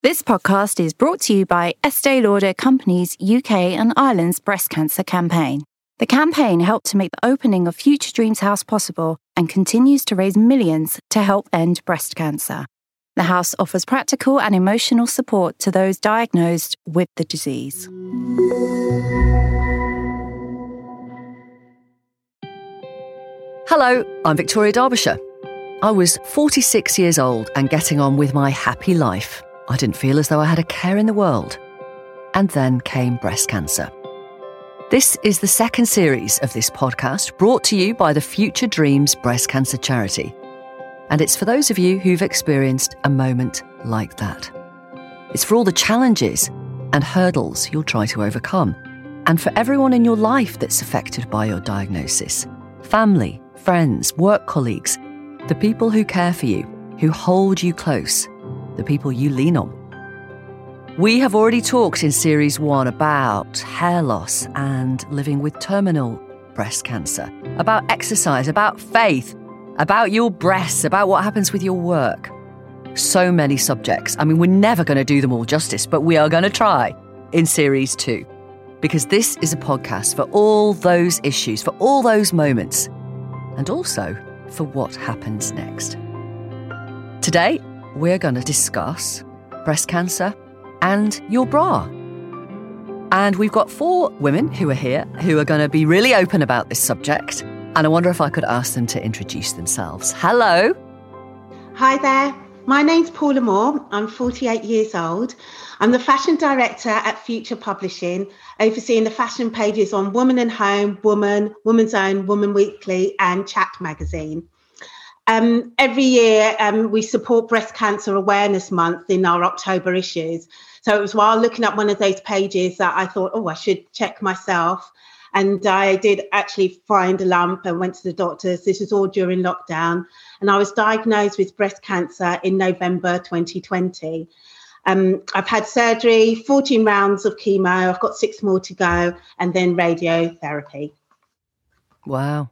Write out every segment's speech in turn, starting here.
This podcast is brought to you by Estee Lauder Companies UK and Ireland's breast cancer campaign. The campaign helped to make the opening of Future Dreams House possible and continues to raise millions to help end breast cancer. The house offers practical and emotional support to those diagnosed with the disease. Hello, I'm Victoria Derbyshire. I was 46 years old and getting on with my happy life. I didn't feel as though I had a care in the world. And then came breast cancer. This is the second series of this podcast brought to you by the Future Dreams Breast Cancer Charity. And it's for those of you who've experienced a moment like that. It's for all the challenges and hurdles you'll try to overcome, and for everyone in your life that's affected by your diagnosis family, friends, work colleagues, the people who care for you, who hold you close, the people you lean on. We have already talked in series one about hair loss and living with terminal breast cancer, about exercise, about faith, about your breasts, about what happens with your work. So many subjects. I mean, we're never going to do them all justice, but we are going to try in series two. Because this is a podcast for all those issues, for all those moments, and also for what happens next. Today, we're going to discuss breast cancer and your bra. And we've got four women who are here who are going to be really open about this subject. And I wonder if I could ask them to introduce themselves. Hello. Hi there. My name's Paula Moore. I'm 48 years old. I'm the fashion director at Future Publishing, overseeing the fashion pages on Woman and Home, Woman, Woman's Own, Woman Weekly, and Chat magazine. Um, every year, um, we support Breast Cancer Awareness Month in our October issues. So it was while looking at one of those pages that I thought, oh, I should check myself. And I did actually find a lump and went to the doctors. This was all during lockdown. And I was diagnosed with breast cancer in November 2020. Um, I've had surgery, 14 rounds of chemo. I've got six more to go, and then radiotherapy. Wow.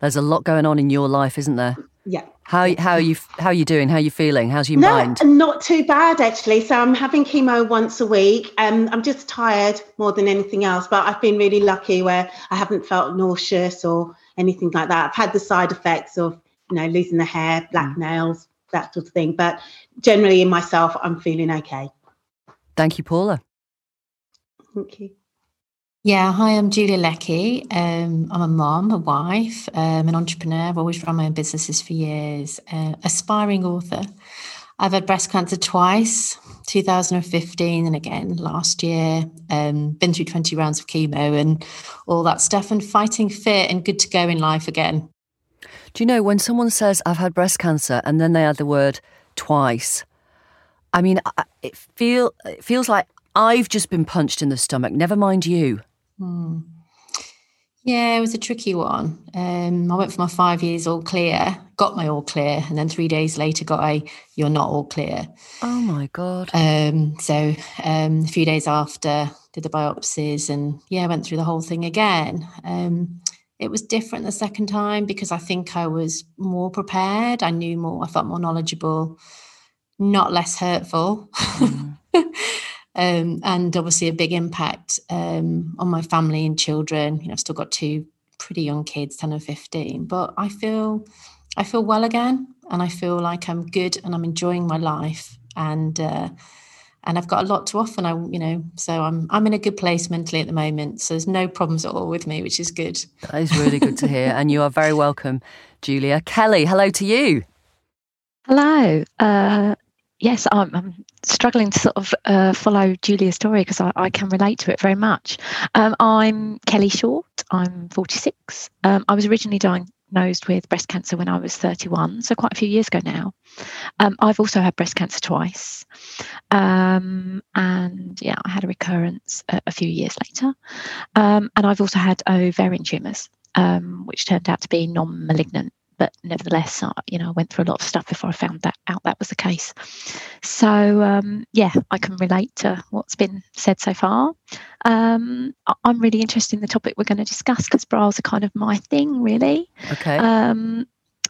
There's a lot going on in your life, isn't there? Yeah. How how are you how are you doing? How are you feeling? How's your no, mind? Not too bad actually. So I'm having chemo once a week. Um, I'm just tired more than anything else. But I've been really lucky where I haven't felt nauseous or anything like that. I've had the side effects of you know losing the hair, black mm. nails, that sort of thing. But generally, in myself, I'm feeling okay. Thank you, Paula. Thank you. Yeah, hi, I'm Julia Leckie. Um, I'm a mom, a wife, um, an entrepreneur. I've always run my own businesses for years, uh, aspiring author. I've had breast cancer twice, 2015 and again last year. Um, been through 20 rounds of chemo and all that stuff and fighting fit and good to go in life again. Do you know when someone says, I've had breast cancer, and then they add the word twice? I mean, it, feel, it feels like I've just been punched in the stomach, never mind you. Hmm. Yeah, it was a tricky one. Um, I went for my five years all clear, got my all clear, and then three days later got a you're not all clear. Oh my god! Um, so um, a few days after, did the biopsies, and yeah, went through the whole thing again. Um, it was different the second time because I think I was more prepared. I knew more. I felt more knowledgeable, not less hurtful. Mm. um, and obviously a big impact um, on my family and children. You know, I've still got two pretty young kids, ten and fifteen, but I feel I feel well again, and I feel like I'm good and I'm enjoying my life, and uh, and I've got a lot to offer. And I, you know, so I'm I'm in a good place mentally at the moment. So there's no problems at all with me, which is good. That is really good to hear, and you are very welcome, Julia Kelly. Hello to you. Hello. Uh, yes, I'm, I'm, struggling to sort of uh, follow Julia's story because I, I, can relate to it very much. Um, I'm Kelly Short. I'm 46. Um, I was originally diagnosed with breast cancer when I was 31, so quite a few years ago now. Um, I've also had breast cancer twice. Um, and yeah, I had a recurrence a, a few years later. Um, and I've also had ovarian tumours, um, which turned out to be non malignant but nevertheless, I, you know, I went through a lot of stuff before I found that out that was the case. So um, yeah, I can relate to what's been said so far. Um, I'm really interested in the topic we're going to discuss because bras are kind of my thing, really. Okay. Um,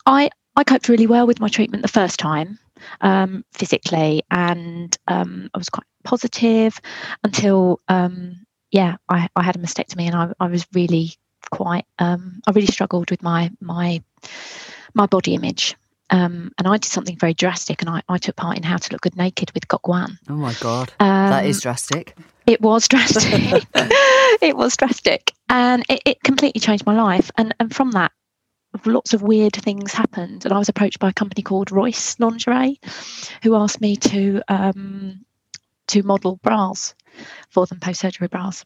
I I coped really well with my treatment the first time. um, physically, and um, I was quite positive until um, yeah, I, I had a mastectomy, and I, I was really quite um, I really struggled with my my my body image. Um, and I did something very drastic, and I, I took part in How to Look Good Naked with Gok Wan. Oh my god, that is drastic. It was drastic. it was drastic, and it, it completely changed my life. And and from that, lots of weird things happened. And I was approached by a company called Royce Lingerie, who asked me to um, to model bras for them, post surgery bras,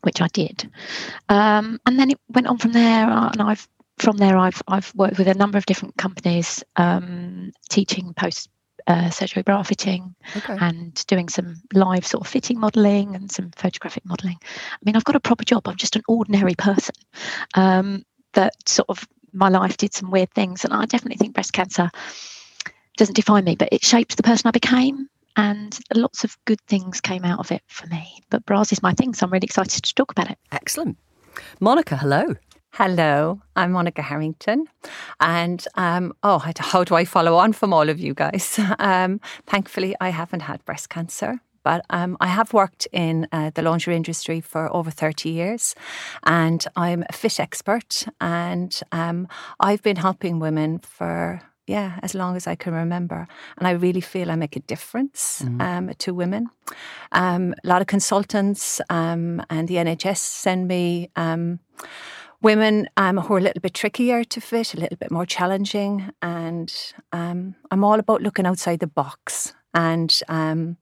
which I did. Um, and then it went on from there, uh, and I've from there I've I've worked with a number of different companies um, teaching post uh, surgery bra fitting okay. and doing some live sort of fitting modeling and some photographic modeling. I mean, I've got a proper job. I'm just an ordinary person um, that sort of my life did some weird things, and I definitely think breast cancer doesn't define me, but it shaped the person I became. And lots of good things came out of it for me. But bras is my thing, so I'm really excited to talk about it. Excellent. Monica, hello. Hello, I'm Monica Harrington. And um, oh, how do I follow on from all of you guys? Um, thankfully, I haven't had breast cancer. But um, I have worked in uh, the lingerie industry for over 30 years and I'm a fit expert. And um, I've been helping women for yeah, as long as I can remember. And I really feel I make a difference mm. um, to women. Um, a lot of consultants um, and the NHS send me um, women um, who are a little bit trickier to fit, a little bit more challenging. And um, I'm all about looking outside the box. And um,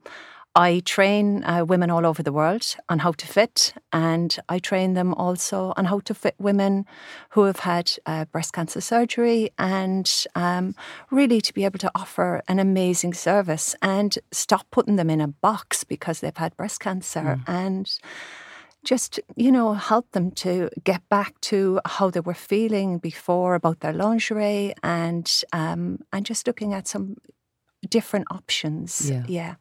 I train uh, women all over the world on how to fit, and I train them also on how to fit women who have had uh, breast cancer surgery and um, really to be able to offer an amazing service and stop putting them in a box because they've had breast cancer mm. and just you know help them to get back to how they were feeling before about their lingerie and um, and just looking at some different options. Yeah. yeah.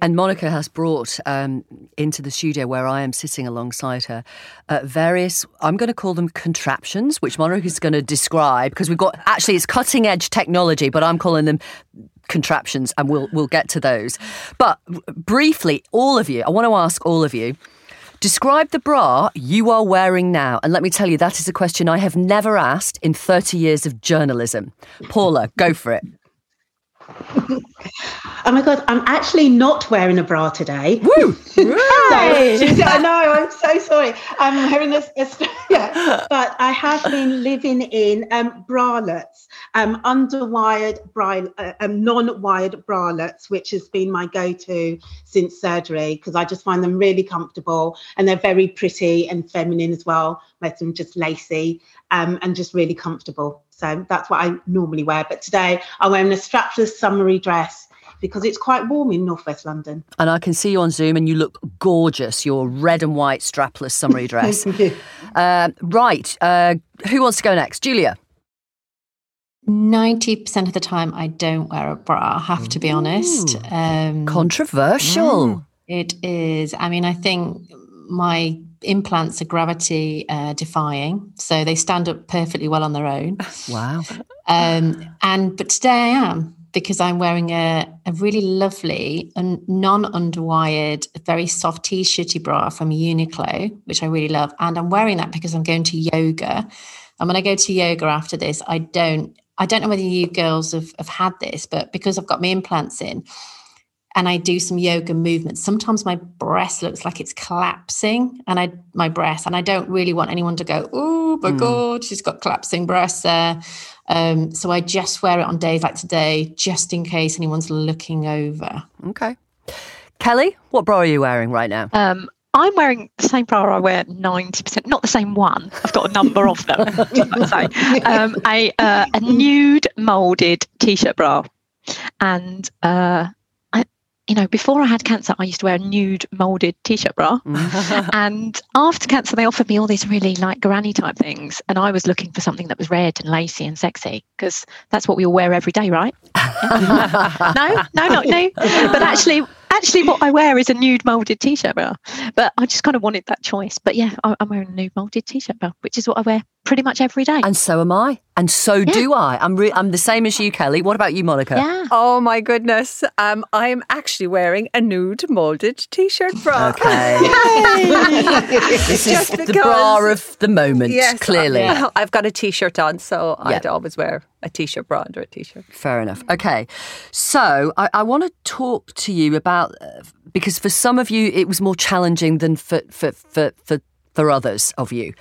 And Monica has brought um, into the studio where I am sitting alongside her uh, various, I'm going to call them contraptions, which Monica is going to describe because we've got actually it's cutting edge technology, but I'm calling them contraptions and we'll we'll get to those. But briefly, all of you, I want to ask all of you. Describe the bra you are wearing now. And let me tell you, that is a question I have never asked in 30 years of journalism. Paula, go for it oh my god, I'm actually not wearing a bra today. Woo! so, I know, I'm so sorry. I'm wearing this, yeah, but I have been living in um, bralettes, um, underwired bra, uh, um, non-wired bralettes, which has been my go-to since surgery because I just find them really comfortable and they're very pretty and feminine as well. Make them just lacy um, and just really comfortable. So that's what I normally wear. But today I'm wearing a strapless summery dress because it's quite warm in northwest London. And I can see you on Zoom and you look gorgeous. Your red and white strapless summery dress. uh, right. Uh, who wants to go next? Julia. 90% of the time, I don't wear a bra, I have to be honest. Um, Controversial. It is. I mean, I think my implants are gravity uh, defying, so they stand up perfectly well on their own. Wow. Um, and but today I am because I'm wearing a, a really lovely and non-underwired, very soft t-shirty bra from Uniqlo, which I really love. And I'm wearing that because I'm going to yoga. And when I go to yoga after this, I don't I don't know whether you girls have, have had this, but because I've got my implants in, and I do some yoga movements. Sometimes my breast looks like it's collapsing, and I my breast, and I don't really want anyone to go, "Oh my mm. god, she's got collapsing breasts there." Um, so I just wear it on days like today, just in case anyone's looking over. Okay, Kelly, what bra are you wearing right now? Um, I'm wearing the same bra I wear 90%, not the same one. I've got a number of them. um, a, uh, a nude molded t shirt bra. And uh, you know, before I had cancer, I used to wear a nude molded t-shirt bra, mm. and after cancer, they offered me all these really like granny type things, and I was looking for something that was red and lacy and sexy because that's what we all wear every day, right? no, no, not no. But actually, actually, what I wear is a nude molded t-shirt bra. But I just kind of wanted that choice. But yeah, I, am wearing a nude molded t-shirt bra, which is what I wear pretty much every day. And so am I. And so yeah. do I. I'm re- I'm the same as you, Kelly. What about you, Monica? Yeah. Oh my goodness. Um, I'm actually wearing a nude molded t-shirt bra. Okay. this is the bra of the moment. Yes, clearly. I, I've got a t-shirt on, so yeah. I'd always wear a t-shirt bra under a t-shirt. Fair enough. Okay. So I, I want to talk to you about uh, because for some of you it was more challenging than for for for for, for others of you.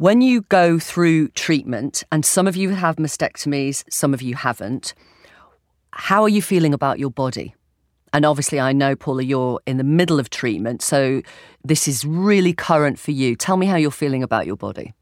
When you go through treatment, and some of you have mastectomies, some of you haven't, how are you feeling about your body? And obviously, I know, Paula, you're in the middle of treatment, so this is really current for you. Tell me how you're feeling about your body.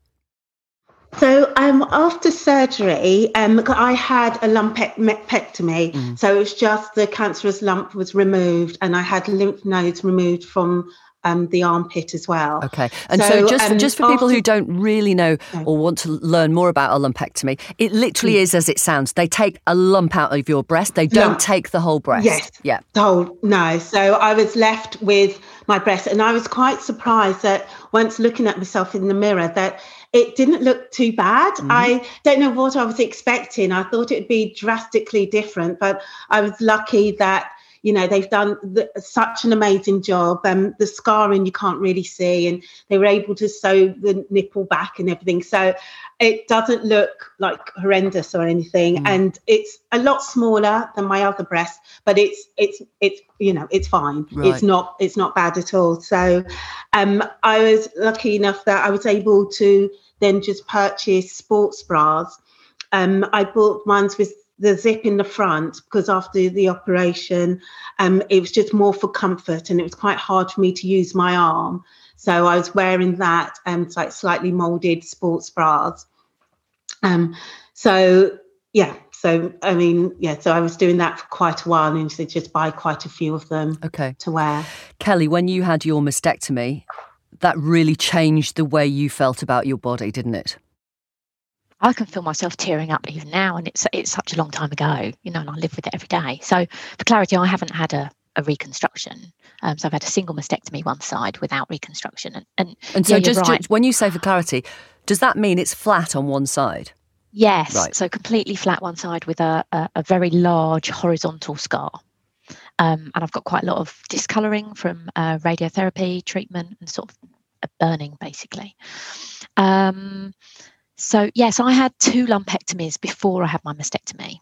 So um, after surgery, um, I had a lumpectomy. Mm. So it was just the cancerous lump was removed, and I had lymph nodes removed from um, the armpit as well. Okay, and so, so just um, just for after, people who don't really know or want to learn more about a lumpectomy, it literally mm. is as it sounds. They take a lump out of your breast. They don't take the whole breast. Yes. Yeah. The whole no. So I was left with my breast, and I was quite surprised that once looking at myself in the mirror that it didn't look too bad. Mm-hmm. I don't know what I was expecting. I thought it'd be drastically different, but I was lucky that you know they've done the, such an amazing job um the scarring you can't really see and they were able to sew the nipple back and everything so it doesn't look like horrendous or anything mm. and it's a lot smaller than my other breast but it's it's it's you know it's fine right. it's not it's not bad at all so um i was lucky enough that i was able to then just purchase sports bras um i bought ones with the zip in the front because after the operation, um, it was just more for comfort and it was quite hard for me to use my arm. So I was wearing that um, like slightly molded sports bras. Um, so yeah, so I mean, yeah, so I was doing that for quite a while and so just buy quite a few of them okay. to wear. Kelly, when you had your mastectomy, that really changed the way you felt about your body, didn't it? I can feel myself tearing up even now, and it's it's such a long time ago, you know, and I live with it every day. So, for clarity, I haven't had a, a reconstruction. Um, so I've had a single mastectomy one side without reconstruction, and and, and so yeah, just, right. just when you say for clarity, does that mean it's flat on one side? Yes, right. so completely flat one side with a, a, a very large horizontal scar. Um, and I've got quite a lot of discolouring from uh, radiotherapy treatment and sort of burning, basically. Um, so, yes, I had two lumpectomies before I had my mastectomy,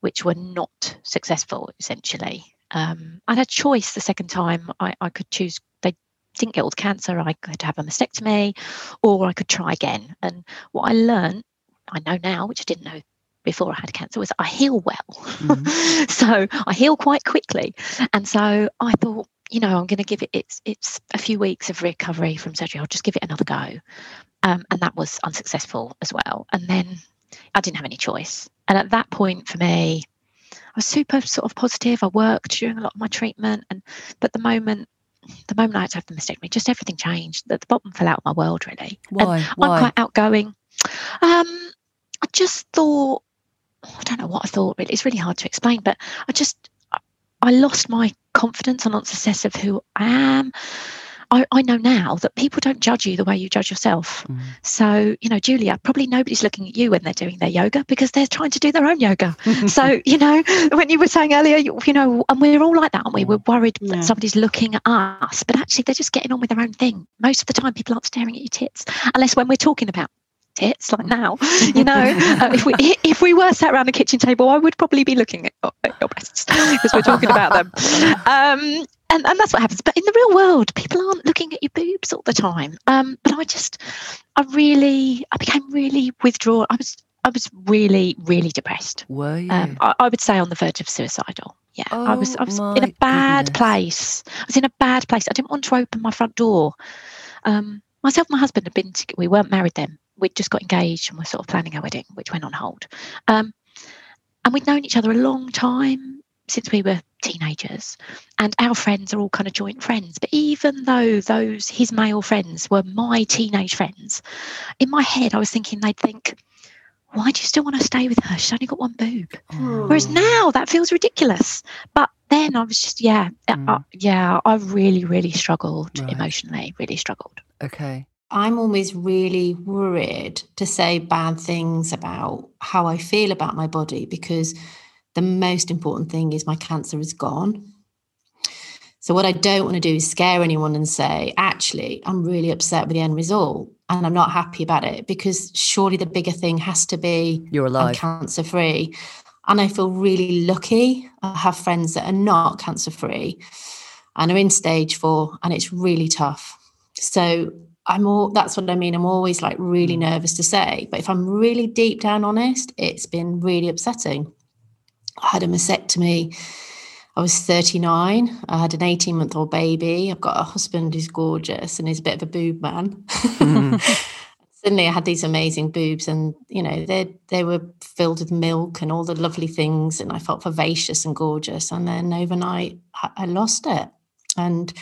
which were not successful, essentially. Um, I had a choice the second time. I, I could choose, they didn't get all the cancer, I could have a mastectomy, or I could try again. And what I learned, I know now, which I didn't know before I had cancer was I heal well. Mm-hmm. so I heal quite quickly. And so I thought, you know, I'm going to give it it's it's a few weeks of recovery from surgery. I'll just give it another go. Um, and that was unsuccessful as well. And then I didn't have any choice. And at that point, for me, I was super sort of positive. I worked during a lot of my treatment, and but the moment the moment I had to have the mastectomy, just everything changed. The, the bottom fell out of my world, really. Why? And Why? I'm quite outgoing. Um, I just thought, I don't know what I thought. Really, it's really hard to explain, but I just I lost my confidence on success of who I am. I, I, know now that people don't judge you the way you judge yourself. Mm. So, you know, Julia, probably nobody's looking at you when they're doing their yoga because they're trying to do their own yoga. so, you know, when you were saying earlier, you, you, know, and we're all like that, aren't we? We're worried yeah. that somebody's looking at us, but actually they're just getting on with their own thing. Most of the time, people aren't staring at your tits, unless when we're talking about tits like now you know uh, if we if we were sat around the kitchen table i would probably be looking at, at your breasts because we're talking about them um, and, and that's what happens. But in the real world, people aren't looking at your boobs all the time. Um, but I just, I really, I became really withdrawn. I was, I was really, really depressed. Were you? Um, I, I, would say on the verge of suicidal. Yeah, oh, I was, I was in a bad goodness. place. I was in a bad place. I didn't want to open my front door. Um, myself and my husband had been, to, we weren't married then. We'd just got engaged and we're sort of planning our wedding, which went on hold. Um, and we'd known each other a long time since we were teenagers. And our friends are all kind of joint friends. But even though those his male friends were my teenage friends in my head i was thinking they'd think why do you still want to stay with her? She's only got one boob. Oh. whereas now that feels ridiculous. But then i was just yeah mm. uh, yeah i really really struggled right. emotionally really struggled. Okay. I'm always really worried to say bad things about how I feel about my body because the most important thing is my cancer is gone. So, what I don't want to do is scare anyone and say, actually, I'm really upset with the end result and I'm not happy about it because surely the bigger thing has to be you're alive, cancer free. And I feel really lucky. I have friends that are not cancer free and are in stage four, and it's really tough. So, I'm all that's what I mean. I'm always like really mm. nervous to say, but if I'm really deep down honest, it's been really upsetting. I had a mastectomy I was 39. I had an 18 month old baby. I've got a husband who's gorgeous and he's a bit of a boob man. Mm. Suddenly I had these amazing boobs and, you know, they they were filled with milk and all the lovely things. And I felt vivacious and gorgeous. And then overnight I lost it. And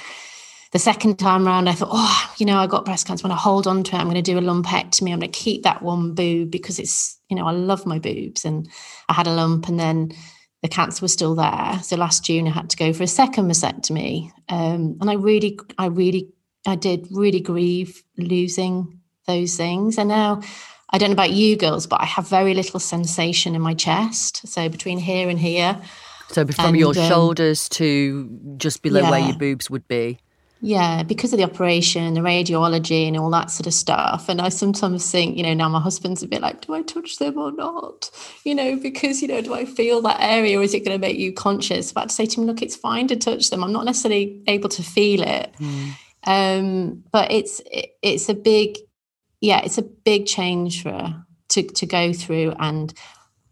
the second time around, I thought, oh, you know, I got breast cancer. I'm going to hold on to it. I'm going to do a lumpectomy. I'm going to keep that one boob because it's, you know, I love my boobs. And I had a lump. And then the cancer was still there. So last June I had to go for a second mastectomy. Um, and I really, I really, I did really grieve losing those things. And now I don't know about you girls, but I have very little sensation in my chest. So between here and here. So from and, your um, shoulders to just below yeah. where your boobs would be. Yeah, because of the operation, the radiology, and all that sort of stuff. And I sometimes think, you know, now my husband's a bit like, do I touch them or not? You know, because, you know, do I feel that area or is it going to make you conscious? But to say to him, look, it's fine to touch them. I'm not necessarily able to feel it. Mm. Um, but it's it, it's a big, yeah, it's a big change for to to go through. And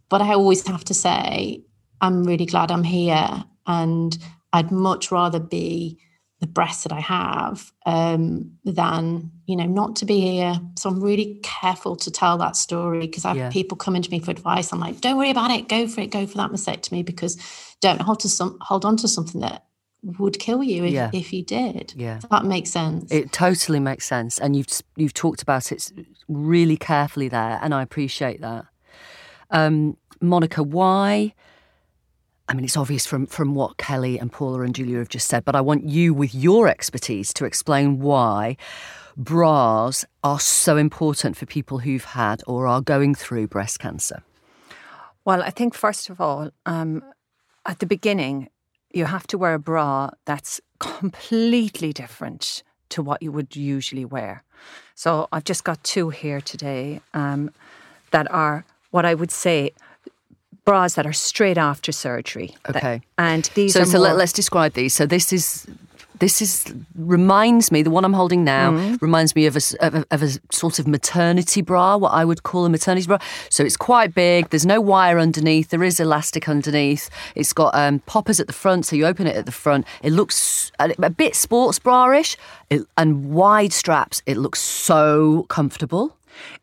but I always have to say, I'm really glad I'm here, and I'd much rather be the breasts that I have um, than you know not to be here. So I'm really careful to tell that story because I have yeah. people coming to me for advice. I'm like, don't worry about it, go for it, go for that mastectomy because don't hold to some hold on to something that would kill you if, yeah. if you did. Yeah, that makes sense. It totally makes sense, and you've you've talked about it really carefully there, and I appreciate that. Um, Monica, why? I mean, it's obvious from, from what Kelly and Paula and Julia have just said, but I want you, with your expertise, to explain why bras are so important for people who've had or are going through breast cancer. Well, I think, first of all, um, at the beginning, you have to wear a bra that's completely different to what you would usually wear. So I've just got two here today um, that are what I would say bras that are straight after surgery. Okay. That, and these so, are so more, let, us describe these. So this is this is reminds me the one I'm holding now mm-hmm. reminds me of a, of a, of a sort of maternity bra, what I would call a maternity bra. So it's quite big. There's no wire underneath. There is elastic underneath. It's got um, poppers at the front, so you open it at the front. It looks a, a bit sports bra-ish and wide straps. It looks so comfortable.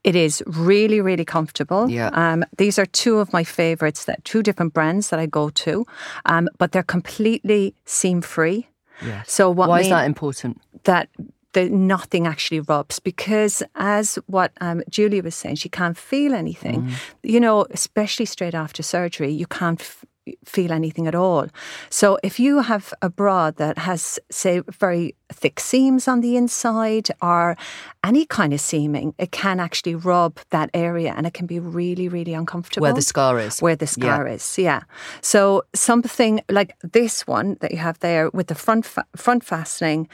It is really, really comfortable. Yeah. Um, these are two of my favorites, that two different brands that I go to, um, but they're completely seam free. Yes. So what Why is that important? That the, nothing actually rubs because as what um, Julia was saying, she can't feel anything. Mm. You know, especially straight after surgery, you can't f- feel anything at all. So if you have a bra that has, say, very thick seams on the inside or any kind of seaming, it can actually rub that area and it can be really, really uncomfortable. Where the scar is. Where the scar yeah. is, yeah. So something like this one that you have there with the front fa- front fastening,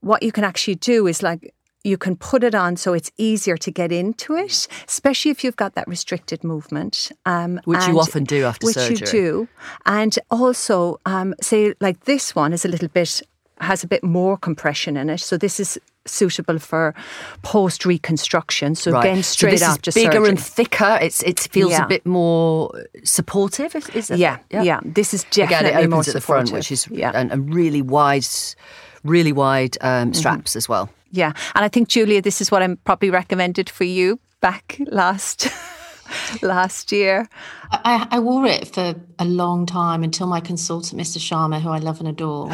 what you can actually do is like you can put it on so it's easier to get into it, especially if you've got that restricted movement. Um, which you often do after which surgery. Which you do. And also, um, say, like this one is a little bit, has a bit more compression in it. So this is suitable for post reconstruction. So right. again, straight so after bigger surgery. and thicker. It's it feels yeah. a bit more supportive. Is, is yeah, yeah, yeah, This is definitely again, it opens at the front, which is yeah. and, and really wide, really wide um, mm-hmm. straps mm-hmm. as well. Yeah. And I think, Julia, this is what I'm probably recommended for you back last. last year. I, I, wore it for a long time until my consultant, Mr. Sharma, who I love and adore,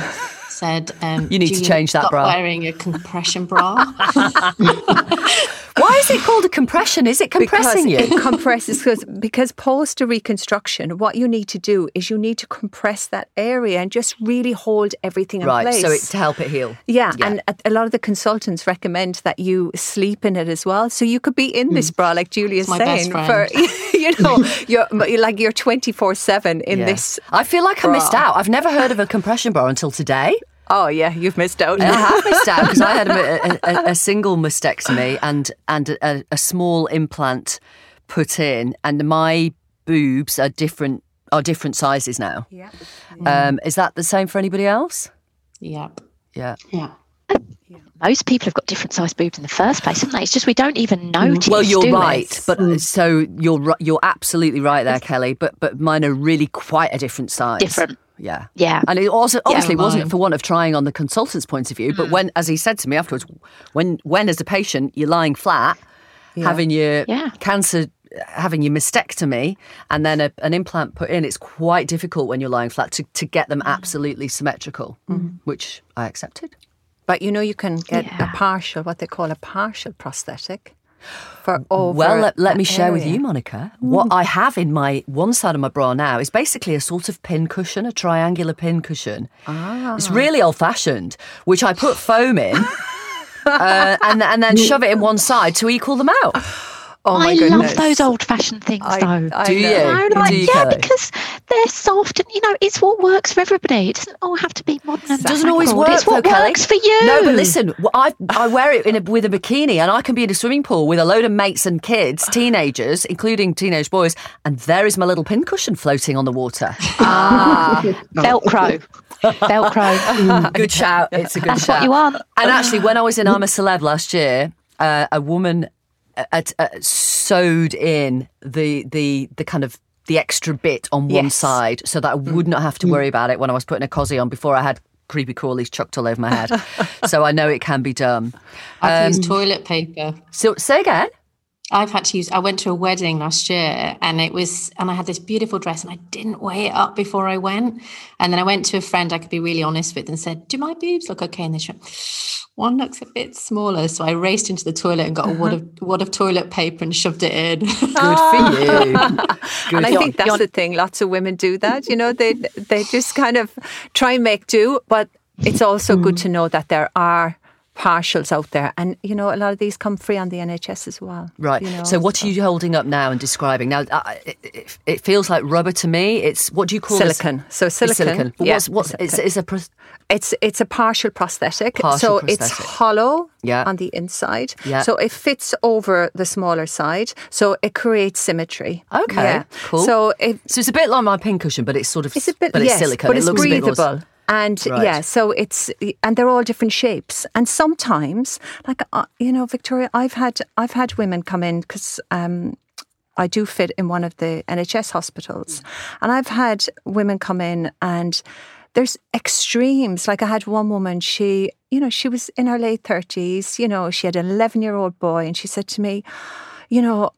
said, um, "You need to change that bra." Wearing a compression bra. Why Why is it called a compression? Is it compressing because you? It compresses because because post reconstruction, what you need to do is you need to compress that area and just really hold everything in right, place. so it's to help it heal. Yeah, Yeah. and a- a lot of the consultants recommend that you sleep in it as well. So you could be in this mm. bra, like Julia's my best saying, for you know, you're like you're twenty four seven in Yeah. this. I feel like I missed out. I've never heard of a compression bra until today. Oh yeah, you've missed out. I have missed out because I had a, a, a, a single mastectomy and and a, a small implant put in, and my boobs are different are different sizes now. Yeah. Um, is that the same for anybody else? Yep. Yeah. Yeah. Most people have got different sized boobs in the first place, haven't they? It's just we don't even notice. Well, you're do we? right, but uh, so you're you're absolutely right there, Kelly. But but mine are really quite a different size. Different. Yeah. Yeah. And it also obviously wasn't for want of trying on the consultant's point of view, Mm. but when, as he said to me afterwards, when when as a patient you're lying flat, having your Yeah. cancer, having your mastectomy, and then a, an implant put in, it's quite difficult when you're lying flat to, to get Mm. them absolutely symmetrical, which I accepted. But you know, you can get Yeah. a partial, what they call a partial prosthetic, for over. Well, let, let me share with you, Monica. What I have in my one side of my bra now is basically a sort of pin cushion, a triangular pin cushion. Ah. It's really old fashioned, which I put foam in. Uh, and and then shove it in one side to equal them out. Oh my I goodness. love those old fashioned things, I- though. I Do know. you? No, Do like, you, yeah, Kelly? because they're soft and you know it's what works for everybody. It doesn't all have to be modern. And Doesn't always work, It's what though, Kelly. works for you. No, but listen, I I wear it in a, with a bikini, and I can be in a swimming pool with a load of mates and kids, teenagers, including teenage boys, and there is my little pin cushion floating on the water. ah Velcro, Velcro. good shout! It's a good That's shout. what you want. And actually, when I was in I'm a Celeb last year, uh, a woman uh, at, uh, sewed in the the the kind of the extra bit on one Yes. side so that I would not have to worry about it when I was putting a cosy on before I had creepy crawlies chucked all over my head. so I know it can be done. I've Um, used toilet paper. So say again. I've had to use. I went to a wedding last year, and it was, and I had this beautiful dress, and I didn't weigh it up before I went. And then I went to a friend I could be really honest with, and said, "Do my boobs look okay?" And they said, "One looks a bit smaller." So I raced into the toilet and got a wad of uh-huh. wad of toilet paper and shoved it in. Good for you. Good And I think that's the thing. Lots of women do that. You know, they they just kind of try and make do. But it's also good mm. to know that there are partials out there, and you know, a lot of these come free on the NHS as well. Right. you know, so what are you holding up now and describing? Now, uh, it, it, it feels like rubber to me. It's what do you call this? Silicon. So It's silicon. silicon. Yeah, what's what's it's, silicon. it's a pros- It's it's a partial prosthetic. Partial so it's hollow Yeah. on the inside. Yeah. So it fits over the smaller side. So it creates symmetry. Okay, Yeah. cool. So it, so it's a bit like my pincushion, but it's sort of it's a bit but it's yes, silicon. but it it's looks a bit breathable. And Right. yeah, so it's and they're all different shapes. And sometimes, like uh, you know, Victoria, I've had I've had women come in because um, I do fit in one of the NHS hospitals, and I've had women come in and there's extremes. Like I had one woman, she, you know, she was in her late 30s, you know, she had an 11 year old boy, and she said to me, you know,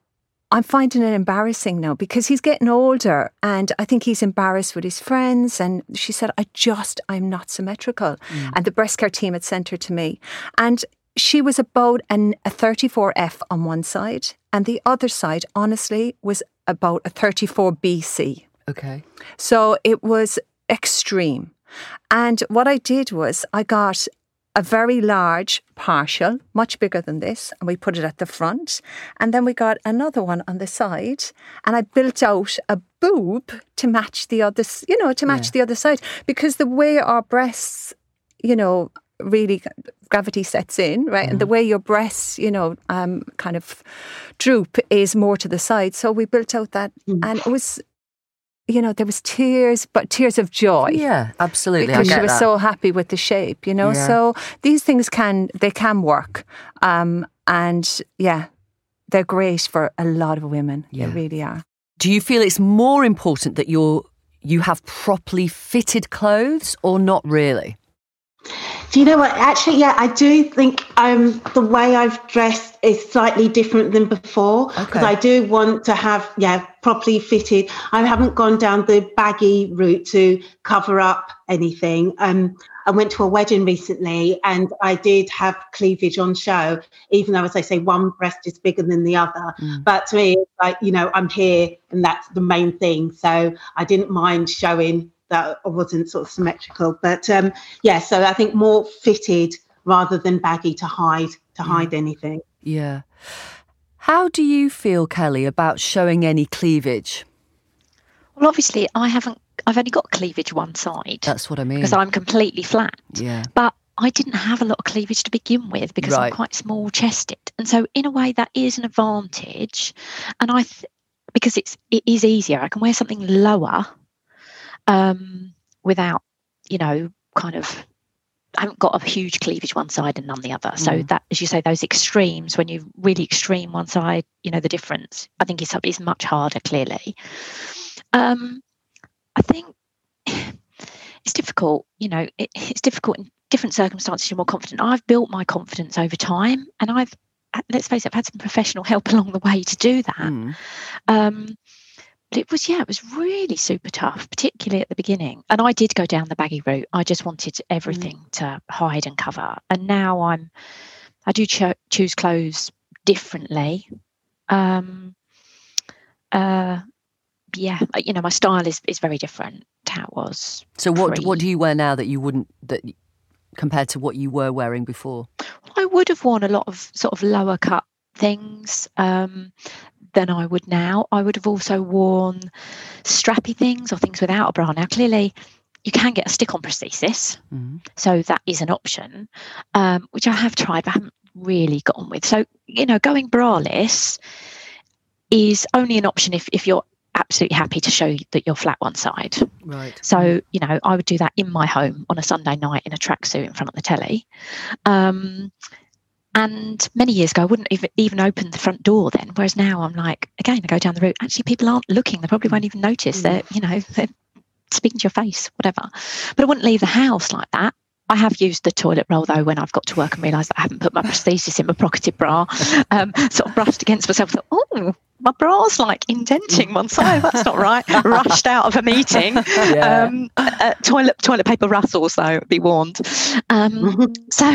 I'm finding it embarrassing now because he's getting older and I think he's embarrassed with his friends. And she said, I just, I'm not symmetrical. Mm. And the breast care team had sent her to me. And she was about an, a 34F on one side, and the other side, honestly, was about a 34BC. Okay. So it was extreme. And what I did was I got a very large partial, much bigger than this, and we put it at the front. And then we got another one on the side, and I built out a boob to match the other, you know, to match the other side. Because the way our breasts, you know, really gravity sets in, right? And the way your breasts, you know, um, kind of droop is more to the side. So we built out that, and it was, you know, there was tears, but tears of joy Yeah, absolutely. because she was that. so happy with the shape, you know. Yeah. So these things can they can work, um, and yeah, they're great for a lot of women. Yeah. They really are. Do you feel it's more important that you're you have properly fitted clothes or not really? Do you know what? Actually, yeah, I do think um, the way I've dressed is slightly different than before because Okay. I do want to have, yeah, properly fitted. I haven't gone down the baggy route to cover up anything. Um, I went to a wedding recently and I did have cleavage on show, even though, as I say, one breast is bigger than the other. Mm. But to me, like, you know, I'm here and that's the main thing. So I didn't mind showing that wasn't sort of symmetrical. But um, yeah, so I think more fitted rather than baggy to hide to mm. hide anything. Yeah. How do you feel, Kelly, about showing any cleavage? Well, obviously, I haven't. I've only got cleavage one side. That's what I mean. Because I'm completely flat. Yeah. But I didn't have a lot of cleavage to begin with because right. I'm quite small chested, and so in a way that is an advantage. And I, th- because it's it is easier. I can wear something lower, um, without you know kind of I haven't got a huge cleavage one side and none the other. So mm. that, as you say, those extremes, when you really extreme one side, you know the difference. I think it's is much harder. Clearly, um, I think it's difficult. You know, it, it's difficult in different circumstances. You're more confident. I've built my confidence over time, and I've let's face it, I've had some professional help along the way to do that. Mm. Um, but it was yeah, it was really super tough, particularly at the beginning. And I did go down the baggy route. I just wanted mm. everything mm. to hide and cover. And now I'm, I do cho- choose clothes differently. Um, uh, yeah, uh, you know, my style is is very different to how it was. So what pre. what do you wear now that you wouldn't that compared to what you were wearing before? I would have worn a lot of sort of lower cut things um, than I would now. I would have also worn strappy things or things without a bra. Now, clearly, you can get a stick-on prosthesis, mm-hmm. so that is an option, um, which I have tried, but I haven't really got on with. So, you know, going braless is only an option if, if you're absolutely happy to show that you're flat one side. Right. So, you know, I would do that in my home on a Sunday night in a tracksuit in front of the telly. Um, and many years ago, I wouldn't even, even open the front door then. Whereas now I'm like, again, I go down the route. Actually, people aren't looking. They probably won't even notice mm. that, you know, they're speaking to your face, whatever. But I wouldn't leave the house like that. I have used the toilet roll though when I've got to work and realised I haven't put my prosthesis in my pocketed bra. Um, sort of brushed against myself. And thought, oh, my bra's like indenting one side. That's not right. Rushed out of a meeting. Yeah. Um, uh, toilet toilet paper rustles though. Be warned. Um, so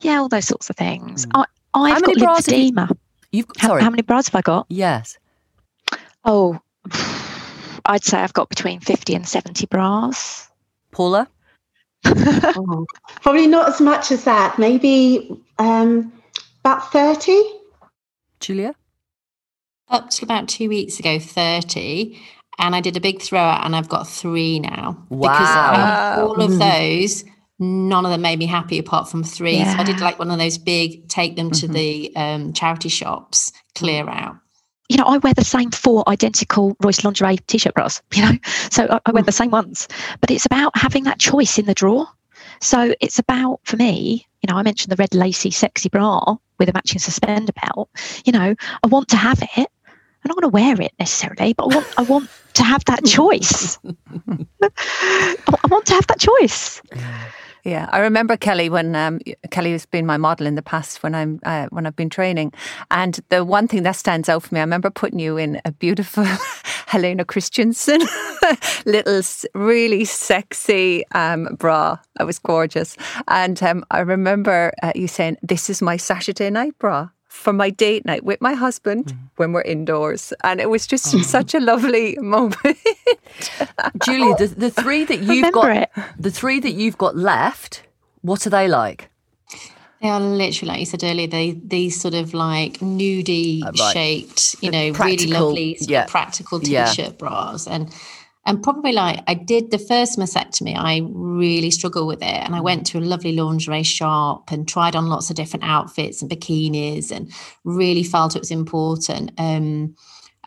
yeah, all those sorts of things. Mm. I I've got lymphedema. You, have sorry. How, how many bras have I got? Yes. Oh, I'd say I've got between fifty and seventy bras. Paula. oh, probably not as much as that. Maybe um, about thirty. Julia up to about two weeks ago 30 and I did a big throwout and I've got three now. Wow. Because all of those, none of them made me happy apart from three. Yeah. So I did like one of those big take them to mm-hmm. the um, charity shops, clear out. You know, I wear the same four identical Royce lingerie t-shirt bras, you know, so I, I wear the same ones. But it's about having that choice in the drawer. So it's about, for me, you know, I mentioned the red lacy sexy bra with a matching suspender belt. You know, I want to have it I'm not going to wear it necessarily, but I want, I want to have that choice. I want to have that choice. Yeah, I remember Kelly when um, Kelly has been my model in the past when I'm uh, when I've been training, and the one thing that stands out for me, I remember putting you in a beautiful Helena Christensen little really sexy um, bra. It was gorgeous, and um, I remember uh, you saying, "This is my Saturday night bra." For my date night with my husband mm. when we're indoors. And it was just oh. such a lovely moment. Julie, the, the three that you've got it. the three that you've got left, what are they like? They are literally, like you said earlier, they these sort of like nudie uh, right. shaped, you know, really lovely yeah. practical t-shirt yeah. bras. And and probably like I did the first mastectomy, I really struggled with it. And I went to a lovely lingerie shop and tried on lots of different outfits and bikinis and really felt it was important. Um,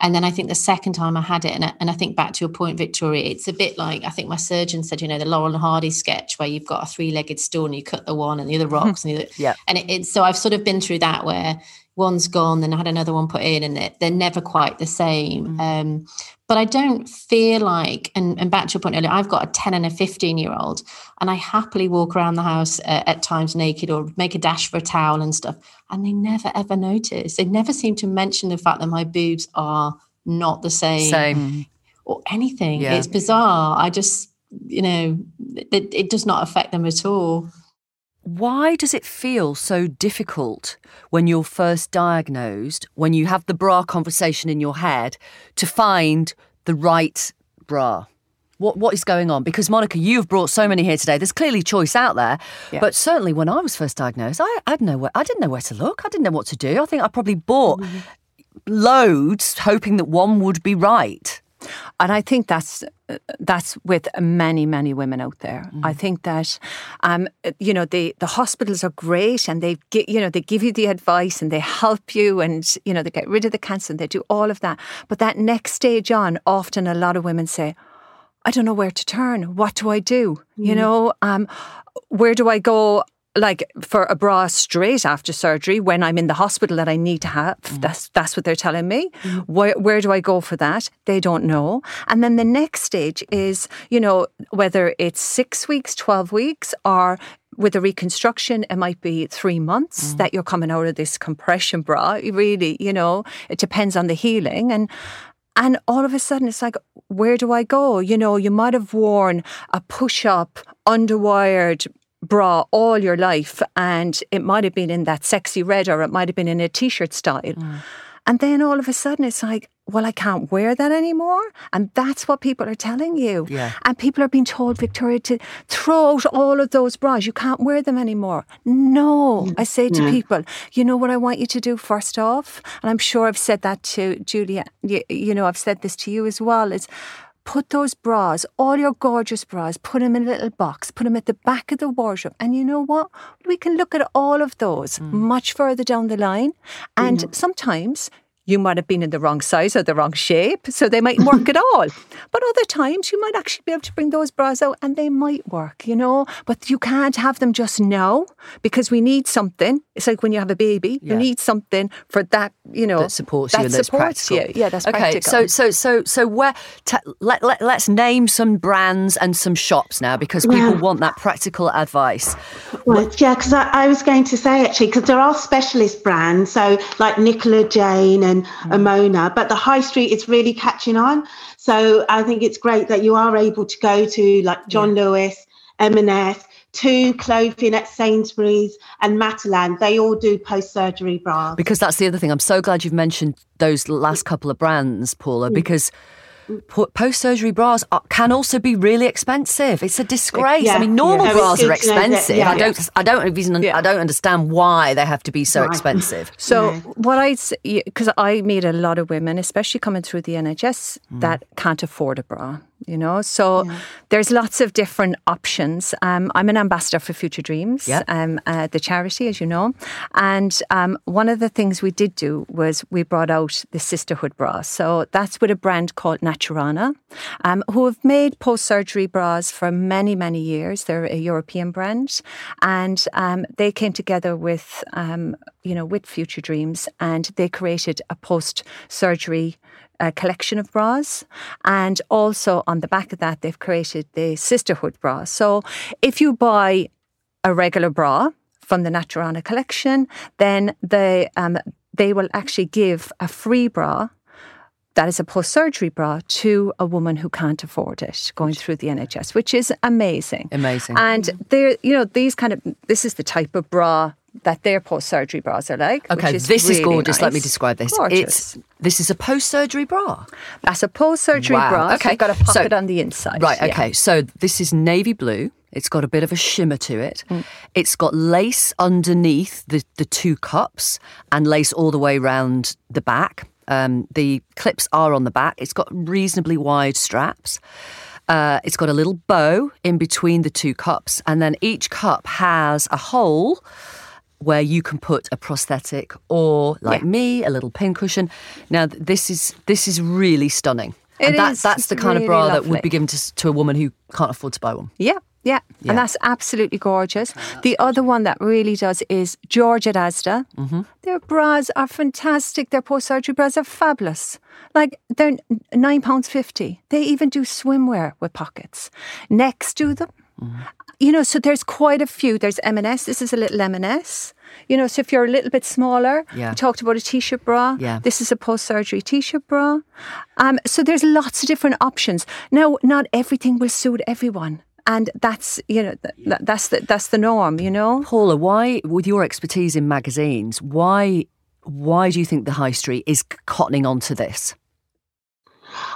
and then I think the second time I had it, and I, and I think back to your point, Victoria, it's a bit like I think my surgeon said, you know, the Laurel and Hardy sketch where you've got a three-legged stool and you cut the one and the other rocks and the other. yeah. And it, it's so I've sort of been through that where one's gone, then I had another one put in, and it, they're never quite the same. Mm. Um, but I don't feel like, and, and back to your point earlier, I've got a 10 and a 15 year old, and I happily walk around the house uh, at times naked or make a dash for a towel and stuff. And they never ever notice. They never seem to mention the fact that my boobs are not the same. Same. Or anything. Yeah. It's bizarre. I just, you know, it, it does not affect them at all. Why does it feel so difficult when you're first diagnosed, when you have the bra conversation in your head, to find the right bra? What what is going on? Because Monica, you've brought so many here today. There's clearly choice out there, Yeah. but certainly when I was first diagnosed, I I didn't know where I didn't know where to look. I didn't know what to do. I think I probably bought mm-hmm. loads, hoping that one would be right. And I think that's that's with many many women out there. I think that um, you know the the hospitals are great and they gi- you know they give you the advice and they help you and you know they get rid of the cancer and they do all of that. But that next stage on, often a lot of women say, I don't know where to turn. What do I do? You know, um, where do I go? Like for a bra straight after surgery when I'm in the hospital that I need to have. Mm. That's that's what they're telling me. Mm. Where where do I go for that? They don't know. And then the next stage is, you know, whether it's six weeks, twelve weeks, or with a reconstruction, it might be three months mm. that you're coming out of this compression bra. It Really, you know, it depends on the healing and. And all of a sudden, it's like, where do I go? You know, you might have worn a push up, underwired bra all your life, and it might have been in that sexy red or it might have been in a t shirt style. Mm. And then all of a sudden, it's like, well, I can't wear that anymore. And that's what people are telling you. Yeah. And people are being told, Victoria, to throw out all of those bras. You can't wear them anymore. No, I say to mm. people, you know what I want you to do first off? And I'm sure I've said that to Julia. You, you know, I've said this to you as well. Is put those bras, all your gorgeous bras, put them in a little box, put them at the back of the wardrobe. And you know what? We can look at all of those hmm. much further down the line. And sometimes you might have been in the wrong size or the wrong shape, so they mightn't work at all. But other times you might actually be able to bring those bras out and they might work, you know. But you can't have them just now because we need something. It's like when you have a baby, Yeah. you need something for that, you know, that supports you that supports practical. you. Yeah, that's okay. practical. So so so so where t- let, let let's name some brands and some shops now because people Yeah. want that practical advice. Right, yeah, because I, I was going to say actually, because there are specialist brands, so like Nicola Jane and hmm. Amoena, but the high street is really catching on. So I think it's great that you are able to go to like John Lewis, M&S, Tu clothing at Sainsbury's and Matalan. They all do post-surgery bras. Because that's the other thing. I'm so glad you've mentioned those last couple of brands, Paula, hmm. because post surgery bras are, can also be really expensive. It's a disgrace. Yeah, I mean, normal yeah. Bras are good to know that- expensive. yeah. I don't. I don't even. Yeah. I don't understand why they have to be so Right. expensive. So Yeah. what I because I meet a lot of women, especially coming through the NHS, mm. that can't afford a bra. You know, so there's lots of different options. Um, I'm an ambassador for Future Dreams, Yep. um, uh, the charity, as you know, and um, one of the things we did do was we brought out the sisterhood bra. So that's with a brand called Naturana, um, who have made post-surgery bras for many, many years. They're a European brand, and um, they came together with, um, you know, with Future Dreams, and they created a post-surgery uh, collection of bras. And also on the back of that, they've created the sisterhood bra. So if you buy a regular bra from the Naturana collection, then they um, they will actually give a free bra that is a post surgery bra to a woman who can't afford it going through the NHS, which is amazing. Amazing. And they're, you know, these kind of, this is the type of bra that their post surgery bras are like. Okay, is this is really gorgeous. Let me describe this. Gorgeous. It's this is a post surgery bra. That's a post surgery Wow, bra. okay. You've got a So- pocket on the inside. Right, yeah. okay. So this is navy blue. It's got a bit of a shimmer to it. Mm. It's got lace underneath the, the two cups and lace all the way round the back. Um, the clips are on the back. It's got reasonably wide straps. Uh, it's got a little bow in between the two cups, and then each cup has a hole where you can put a prosthetic or, like Yeah. me, a little pincushion. Now, this is this is really stunning. It and that, is. that's the kind of really bra that would be given to, to a woman who can't afford to buy one. Yeah, yeah, Yeah. And that's absolutely gorgeous. the other one that really does is George at Asda. Mm-hmm. Their bras are fantastic. Their post surgery bras are fabulous. Like they're nine pounds fifty. They even do swimwear with pockets. Next to them, Mm. You know, so there's quite a few. There's M&S. This is a little M&S. You know, so if you're a little bit smaller, Yeah. we talked about a t-shirt bra. Yeah. This is a post-surgery t-shirt bra. Um, so there's lots of different options. Now, not everything will suit everyone. And that's you know th- th- that's the that's the norm, you know. Paula, why, with your expertise in magazines, why why do you think the high street is cottoning onto this?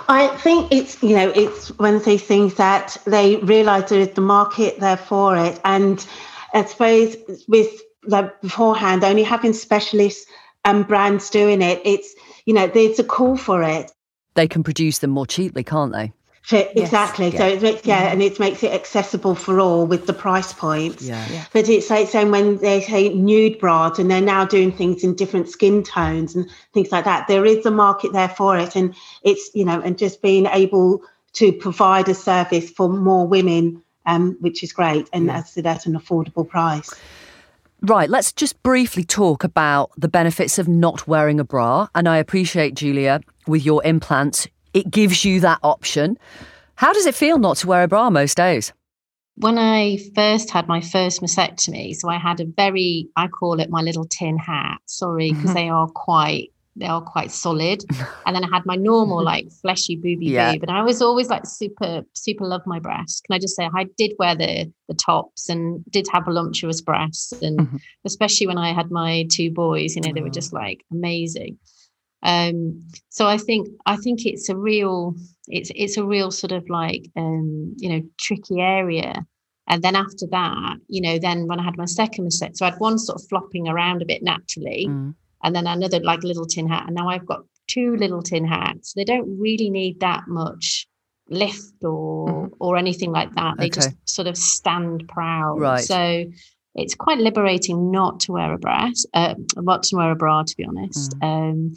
I think it's you know it's one of those things that they realise there is the market there for it, and I suppose with like beforehand only having specialists and brands doing it, it's you know there's a call for it. They can produce them more cheaply, can't they? For, exactly. So Yeah. it makes yeah, and it makes it accessible for all with the price points. Yeah. Yeah. But it's like saying when they say nude bras and they're now doing things in different skin tones and things like that. There is a market there for it, and it's you know, and just being able to provide a service for more women, um, which is great, and as I said, at an affordable price. Right, let's just briefly talk about the benefits of not wearing a bra. And I appreciate, Julia, with your implants, it gives you that option. How does it feel not to wear a bra most days? when I first had my first mastectomy, so I had a very, I call it my little tin hat. Sorry, because Mm-hmm. they are quite, they are quite solid. And then I had my normal, like fleshy booby Yeah. boob, and I was always like super, super love my breasts. Can I just say I did wear the the tops and did have voluptuous breasts, and Mhm. especially when I had my two boys, you know, they were Oh. just like amazing. Um, so I think I think it's a real it's it's a real sort of like um, you know tricky area. And then after that, you know, then when I had my second mastectomy, so I had one sort of flopping around a bit naturally, Mm. and then another like little tin hat, and now I've got two little tin hats. They don't really need that much lift or or anything like that. They just sort of stand proud. Right. So it's quite liberating not to wear a breast, uh, not to wear a bra, to be honest. Um,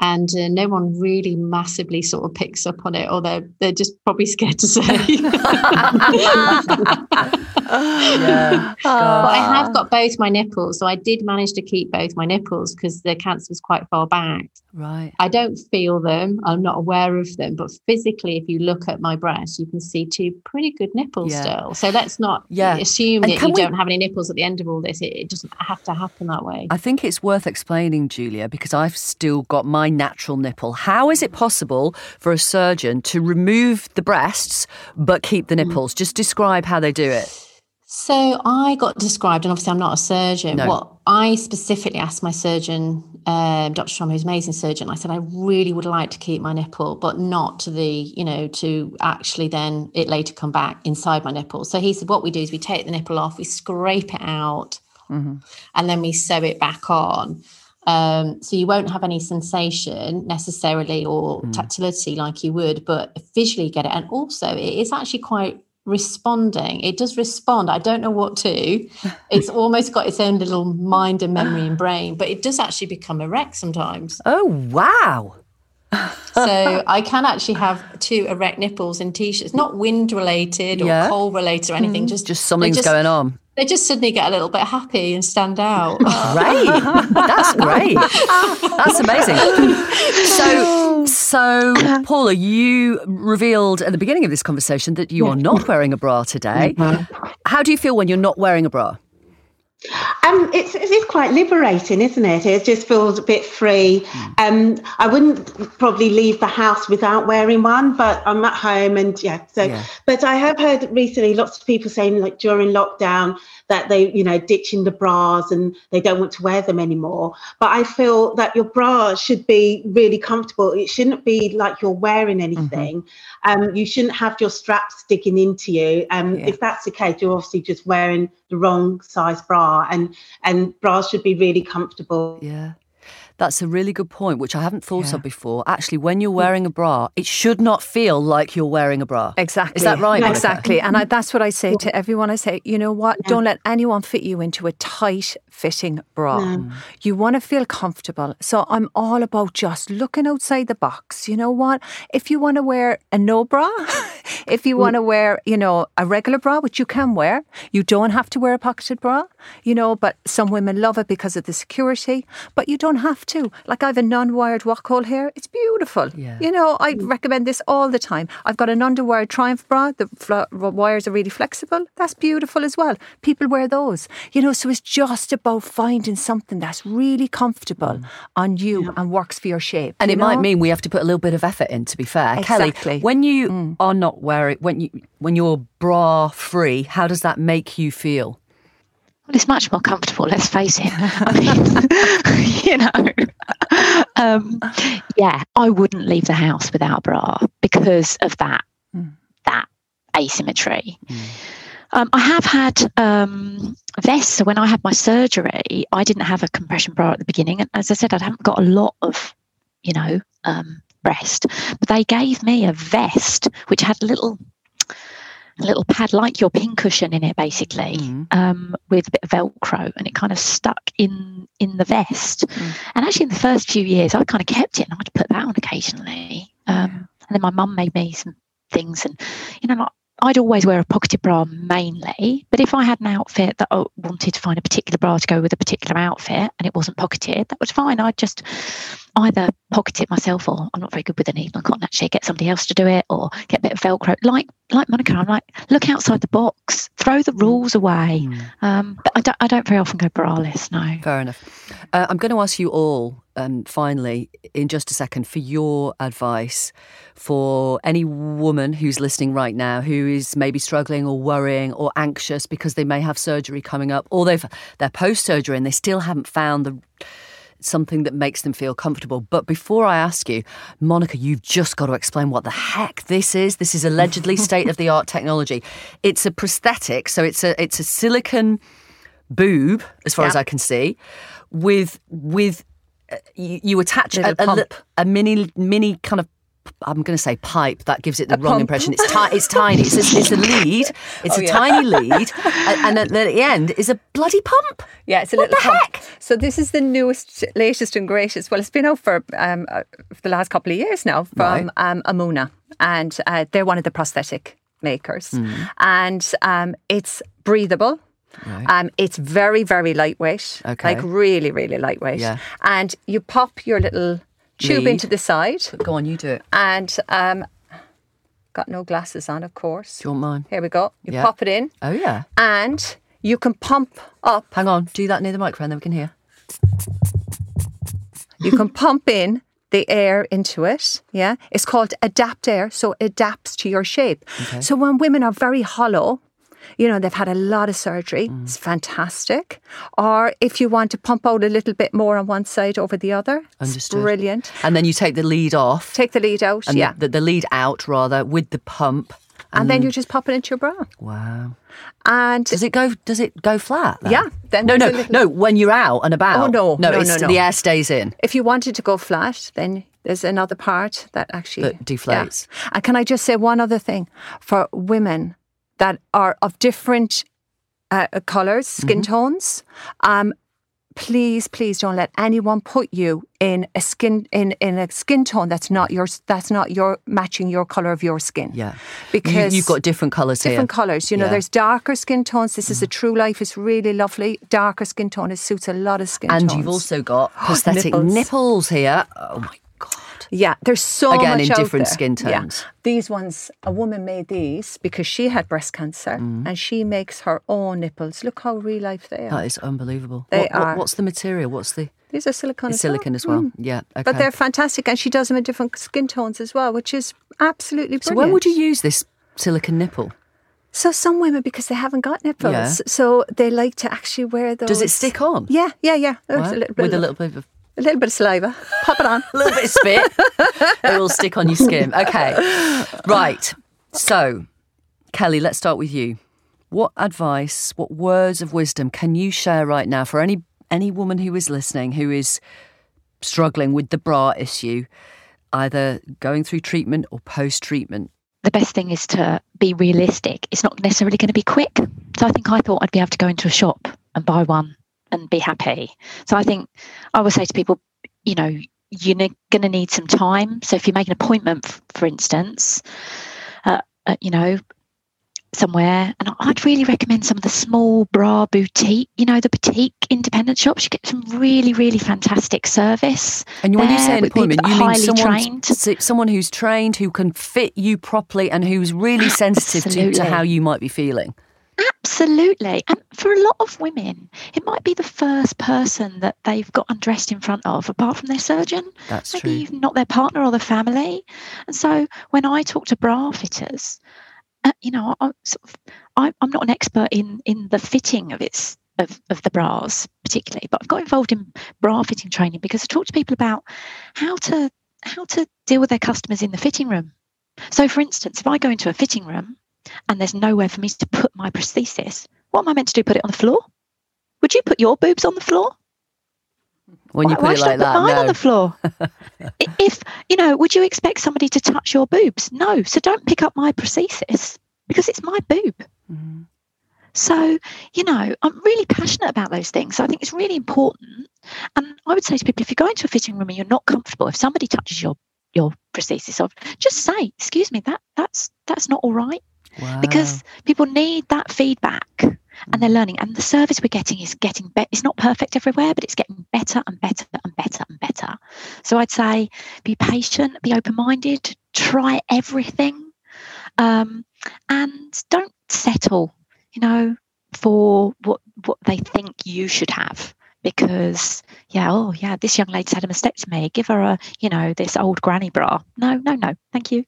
and uh, no one really massively sort of picks up on it, or they're they're just probably scared to say. Yeah. But I have got both my nipples, so I did manage to keep both my nipples because the cancer was quite far back. Right. I don't feel them. I'm not aware of them, but physically, if you look at my breast, you can see two pretty good nipples Yeah. still. So let's not Yeah. assume And that you we- don't have any nipples at the end of all this. It, it doesn't have to happen that way. I think it's worth explaining, Julia, because I've still got my natural nipple. How is it possible for a surgeon to remove the breasts but keep the nipples? Just describe how they do it. So I got described, and obviously I'm not a surgeon. No. What I specifically asked my surgeon, um, Dr. Strom, who's an amazing surgeon, I said I really would like to keep my nipple, but not to the, you know, to actually then it later come back inside my nipple. So he said, what we do is we take the nipple off, we scrape it out, Mm-hmm. and then we sew it back on. Um, so you won't have any sensation necessarily or Mm. tactility like you would, but visually get it. And also, it is actually quite responding. It does respond. I don't know what to. It's almost got its own little mind and memory and brain, but it does actually become erect sometimes. Oh, wow. So I can actually have two erect nipples in t-shirts, not wind related or Yeah. cold related or anything. Just Just something's just- going on. They just suddenly get a little bit happy and stand out. Great. That's great. That's amazing. So, so Paula, you revealed at the beginning of this conversation that you are not wearing a bra today. Mm-hmm. How do you feel when you're not wearing a bra? Um, it's it is quite liberating, isn't it? It just feels a bit free. Um, I wouldn't probably leave the house without wearing one, but I'm at home and yeah. So, Yeah. but I have heard recently lots of people saying like during lockdown that they you know ditching the bras and they don't want to wear them anymore. But I feel that your bra should be really comfortable. It shouldn't be like you're wearing anything. Um, you shouldn't have your straps sticking into you. Um, Yeah. if that's the case, you're obviously just wearing the wrong size bra, and and bras should be really comfortable. Yeah. That's a really good point, which I haven't thought Yeah. of before. Actually, when you're wearing a bra, it should not feel like you're wearing a bra. Exactly. Is that right? Monica? Exactly. And I, mm-hmm. that's what I say to everyone. I say, you know what? Don't let anyone fit you into a tight fitting bra. You want to feel comfortable. So I'm all about just looking outside the box. You know what? If you want to wear a no bra, if you want to wear, you know, a regular bra, which you can wear, you don't have to wear a pocketed bra. you know, but some women love it because of the security, but you don't have to. Like I have a non-wired walk hole here. It's beautiful. Yeah. You know, I recommend this all the time. I've got an underwired Triumph bra. The fl- wires are really flexible. That's beautiful as well. People wear those. You know, so it's just about finding something that's really comfortable mm. on you and works for your shape. And you it might mean we have to put a little bit of effort in. To be fair, Exactly. Kelly, when you mm. are not wearing when you when you're bra free, how does that make you feel? Well, it's much more comfortable. Let's face it. I mean, you know, um, yeah, I wouldn't leave the house without a bra because of that that asymmetry. Um, I have had um, vests. So when I had my surgery, I didn't have a compression bra at the beginning, and as I said, I haven't got a lot of, you know, um, breast. But they gave me a vest which had a little a little pad like your pincushion in it basically um, with a bit of velcro and it kind of stuck in in the vest and actually in the first few years i kind of kept it and i'd put that on occasionally um, and then my mum made me some things and you know like I'd always wear a pocketed bra mainly, but if I had an outfit that I wanted to find a particular bra to go with a particular outfit and it wasn't pocketed, that was fine. I'd just either pocket it myself or I'm not very good with a needle and cotton actually, get somebody else to do it or get a bit of Velcro. Like like Monica, I'm like, look outside the box, throw the rules away. Um, but I don't, I don't very often go braless, no. Fair enough. Uh, I'm going to ask you all, um, finally, in just a second, for your advice for any woman who's listening right now who is maybe struggling or worrying or anxious because they may have surgery coming up, or they've they're post surgery and they still haven't found the something that makes them feel comfortable. But before I ask you, Monica, you've just got to explain what the heck this is. This is allegedly state of the art technology. It's a prosthetic, so it's a it's a silicon boob, as far as I can see, with with uh, you, you attach a, a, pump. a mini mini kind of. I'm going to say pipe. That gives it the A wrong pump. impression. It's, ti- it's tiny. It's a, it's a lead. It's Oh, a yeah. tiny lead, and, and at the end is a bloody pump. Yeah, it's a What little the pump. So this is the newest, latest, and greatest. Well, it's been out for um, uh, for the last couple of years now from Right. um, Amoena, and uh, they're one of the prosthetic makers, Hmm. and um, it's breathable. Um, it's very, very lightweight. Okay. Like really, really lightweight. Yeah. And you pop your little tube into the side, Go on, you do it. and um, got no glasses on, of course. Do you want mine? Here we go. You Yeah. pop it in, Oh yeah. and you can pump up Hang on. Do that near the microphone, then we can hear. You can pump in the air into it. Yeah. It's called adapt air. So it adapts to your shape. So when women are very hollow, you know, they've had a lot of surgery. Mm. It's fantastic. Or if you want to pump out a little bit more on one side over the other, Understood. brilliant. And then you take the lead off. Take the lead out. and yeah. the, the lead out rather with the pump. and then you just pop it into your bra. Wow. And Does it go? Does it go flat? then? Yeah, then no, no, little- no. When you're out and about. Oh, no, no, no, no, no. The air stays in. if you wanted to go flat, then there's another part that actually That deflates. Yeah. And can I just say one other thing for women that are of different uh, colors, skin Mm-hmm. tones? Um, please, please don't let anyone put you in a skin in, in a skin tone that's not yours. That's not your matching your color of your skin. Yeah. because you, have got different colours here. different colours. You know, Yeah. Mm. there's darker skin tones. This is a true life. It's really lovely. Darker skin tone. It suits a lot of skin And tones. you've also got prosthetic nipples. Nipples. here. Oh my Yeah, there's so Again, much in different there. skin Yeah. tones. These ones, a woman made these because she had breast cancer, Mm. and she makes her own nipples. Look how real life they are. That is unbelievable. They What- what- are. what's the material? What's the These are silicone. as well. as well? Mm. Yeah. Okay. But they're fantastic, and she does them in different skin tones as well, which is absolutely so brilliant. when would you use this silicone nipple? So some women, because they haven't got nipples, Yeah. so they like to actually wear those. Does it stick on? Yeah, yeah, yeah. A little bit With a little bit of a little bit of saliva. Pop it on. a little bit of spit. it will stick on your skin. Okay. Right. So, Kelly, let's start with you. What advice, what words of wisdom can you share right now for any any woman who is listening who is struggling with the bra issue, either going through treatment or post treatment? the best thing is to be realistic. It's not necessarily going to be quick. So I think I thought I'd be able to go into a shop and buy one and be happy. So I think I would say to people, you know, you're going to need some time. So if you make an appointment, f- for instance, uh, uh, you know, somewhere, and I'd really recommend some of the small bra boutique, you know, the boutique independent shops. You get some really, really fantastic service. And when you say an appointment, you mean someone, trained. someone who's trained, who can fit you properly, and who's really sensitive to, to how you might be feeling. Absolutely. And for a lot of women, it might be the first person that they've got undressed in front of, apart from their surgeon. That's Maybe true. even not their partner or the family. And so when I talk to bra fitters, uh, you know, I, sort of, I, I'm not an expert in in the fitting of its of, of the bras particularly, but I've got involved in bra fitting training because I talk to people about how to how to deal with their customers in the fitting room. So, for instance, if I go into a fitting room and there's nowhere for me to put my prosthesis, what am I meant to do? Put it on the floor? Would you put your boobs on the floor? When you why, put why it like I put that, mine no. on the floor. if you know, would you expect somebody to touch your boobs? No. So don't pick up my prosthesis because it's my boob. Mm-hmm. So, you know, I'm really passionate about those things. So I think it's really important. And I would say to people, if you go into a fitting room and you're not comfortable, if somebody touches your your prosthesis off, just say, excuse me, that that's that's not all right Wow. because people need that feedback and Mm. they're learning and the service we're getting is getting better it's not perfect everywhere but it's getting better and better and better and better so i'd say be patient be open-minded try everything um, and don't settle you know for what what they think you should have because yeah oh yeah this young lady's had a mastectomy give her a you know this old granny bra. No no no thank you.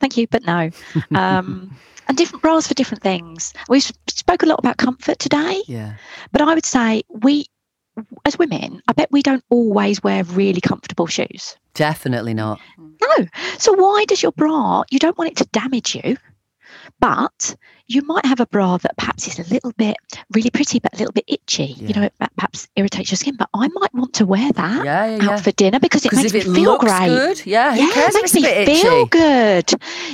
Thank you but no. Um, and different bras for different things. We spoke a lot about comfort today. Yeah. but i would say we as women i bet we don't always wear really comfortable shoes. Definitely not. no. So why does your bra you don't want it to damage you but you might have a bra that perhaps is a little bit really pretty but a little bit itchy you know it perhaps irritates your skin but i might want to wear that Yeah, yeah, out yeah. for dinner because it makes me it feel great good, yeah, yeah, it makes me itchy? feel good.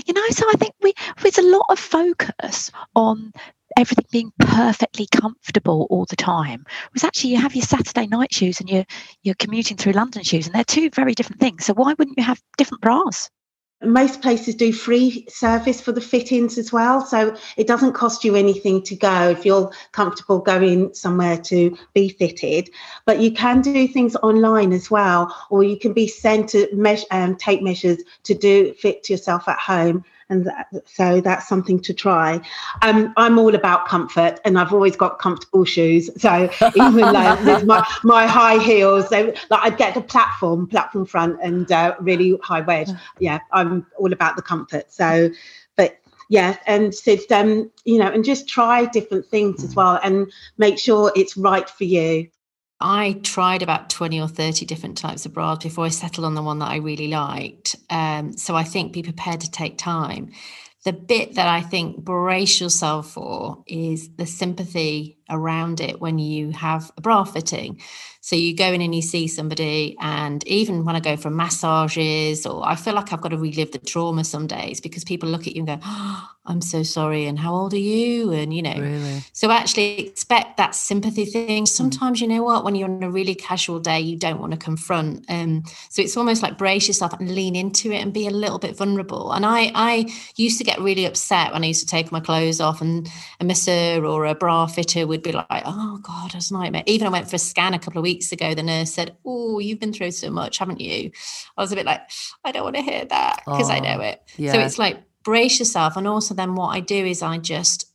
You know, so I think we there's a lot of focus on everything being perfectly comfortable all the time. was actually you have your Saturday night shoes and you're you're commuting through London shoes and they're two very different things. So why wouldn't you have different bras? Most places do free service for the fittings as well so it doesn't cost you anything to go if you're comfortable going somewhere to be fitted. But you can do things online as well or you can be sent to measure um, take measures to do fit yourself at home and that, so that's something to try. Um, i'm all about comfort and i've always got comfortable shoes. So even though with my, my high heels they, like i'd get the platform platform front and uh, really high wedge. Yeah. I'm all about the comfort. So but yeah and so um you know and just try different things as well and make sure it's right for you I tried about 20 or 30 different types of bras before I settled on the one that I really liked. Um, so I think be prepared to take time. The bit that I think brace yourself for is the sympathy around it when you have a bra fitting. So you go in and you see somebody, and even when I go for massages, or I feel like I've got to relive the trauma some days because people look at you and go, oh, I'm so sorry. And how old are you? And, you know, Really? so actually expect that sympathy thing. Sometimes you know what, when you're on a really casual day, you don't want to confront. Um, so it's almost like brace yourself and lean into it and be a little bit vulnerable. And I I used to get really upset when I used to take my clothes off and a masseur or a bra fitter would be like, oh God, that's a nightmare. Even I went for a scan a couple of weeks ago, the nurse said, Oh, you've been through so much, haven't you? I was a bit like, I don't want to hear that because I know Oh, it. So it's like brace yourself. And also then what I do is I just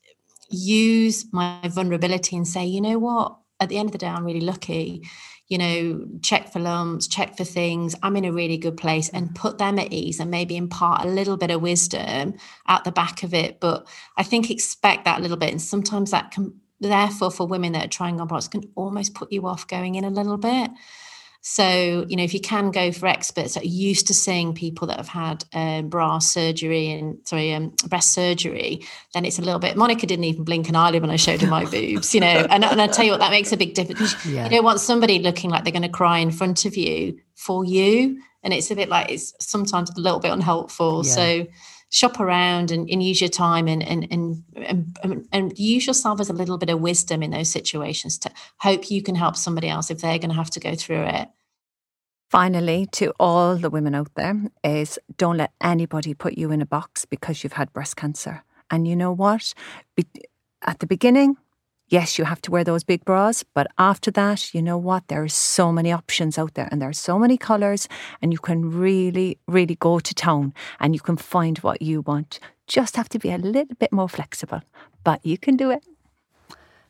use my vulnerability and say, you know what, at the end of the day, I'm really lucky. You know, check for lumps, check for things. I'm in a really good place and put them at ease and maybe impart a little bit of wisdom at the back of it. But I think expect that a little bit. And sometimes that can, therefore, for women that are trying on products, can almost put you off going in a little bit. So, you know, if you can go for experts that are used to seeing people that have had um, bra surgery and sorry, um, breast surgery, then it's a little bit. Monica didn't even blink an eyelid when I showed her my boobs, you know. And, and I tell you what, that makes a big difference. Yeah. You don't want somebody looking like they're going to cry in front of you for you, and it's a bit like it's sometimes a little bit unhelpful. Yeah. So shop around and, and use your time and and, and and and use yourself as a little bit of wisdom in those situations to hope you can help somebody else if they're going to have to go through it. Finally, to all the women out there, is don't let anybody put you in a box because you've had breast cancer. And you know what? At the beginning, yes, you have to wear those big bras, but after that, you know what? There are so many options out there and there are so many colours, and you can really, really go to town and you can find what you want. Just have to be a little bit more flexible, but you can do it.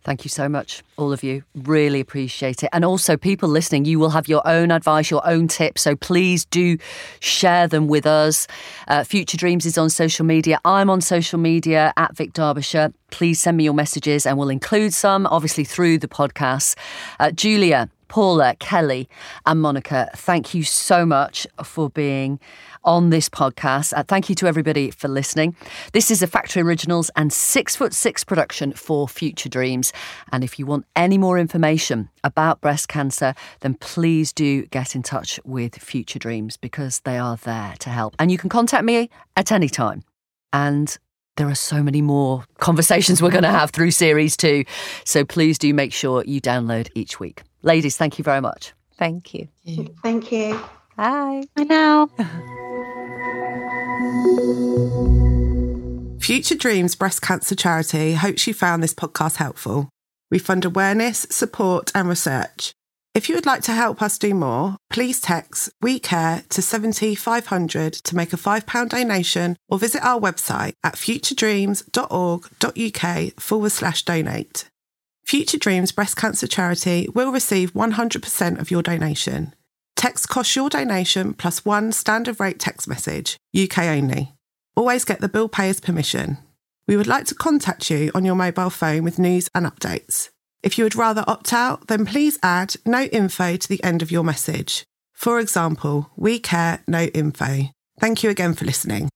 Thank you so much, all of you. Really appreciate it. And also, people listening, you will have your own advice, your own tips. So please do share them with us. Uh, Future Dreams is on social media. I'm on social media at Vic Derbyshire. Please send me your messages and we'll include some, obviously, through the podcast. Uh, Julia, Paula, Kelly, and Monica, thank you so much for being on this podcast. Uh, thank you to everybody for listening. This is a Factory Originals and Six Foot Six production for Future Dreams. And if you want any more information about breast cancer, then please do get in touch with Future Dreams because they are there to help. And you can contact me at any time. And there are so many more conversations we're going to have through series two. So please do make sure you download each week. Ladies, thank you very much. Thank you. Thank you. Bye. Bye now. Future Dreams Breast Cancer Charity hopes you found this podcast helpful. We fund awareness, support, and research. If you would like to help us do more, please text We Care to 70500 to make a £5 donation or visit our website at futuredreams.org.uk forward slash donate. Future Dreams Breast Cancer Charity will receive 100% of your donation. Text costs your donation plus one standard rate text message, UK only. Always get the bill payer's permission. We would like to contact you on your mobile phone with news and updates. If you would rather opt out, then please add no info to the end of your message. For example, we care no info. Thank you again for listening.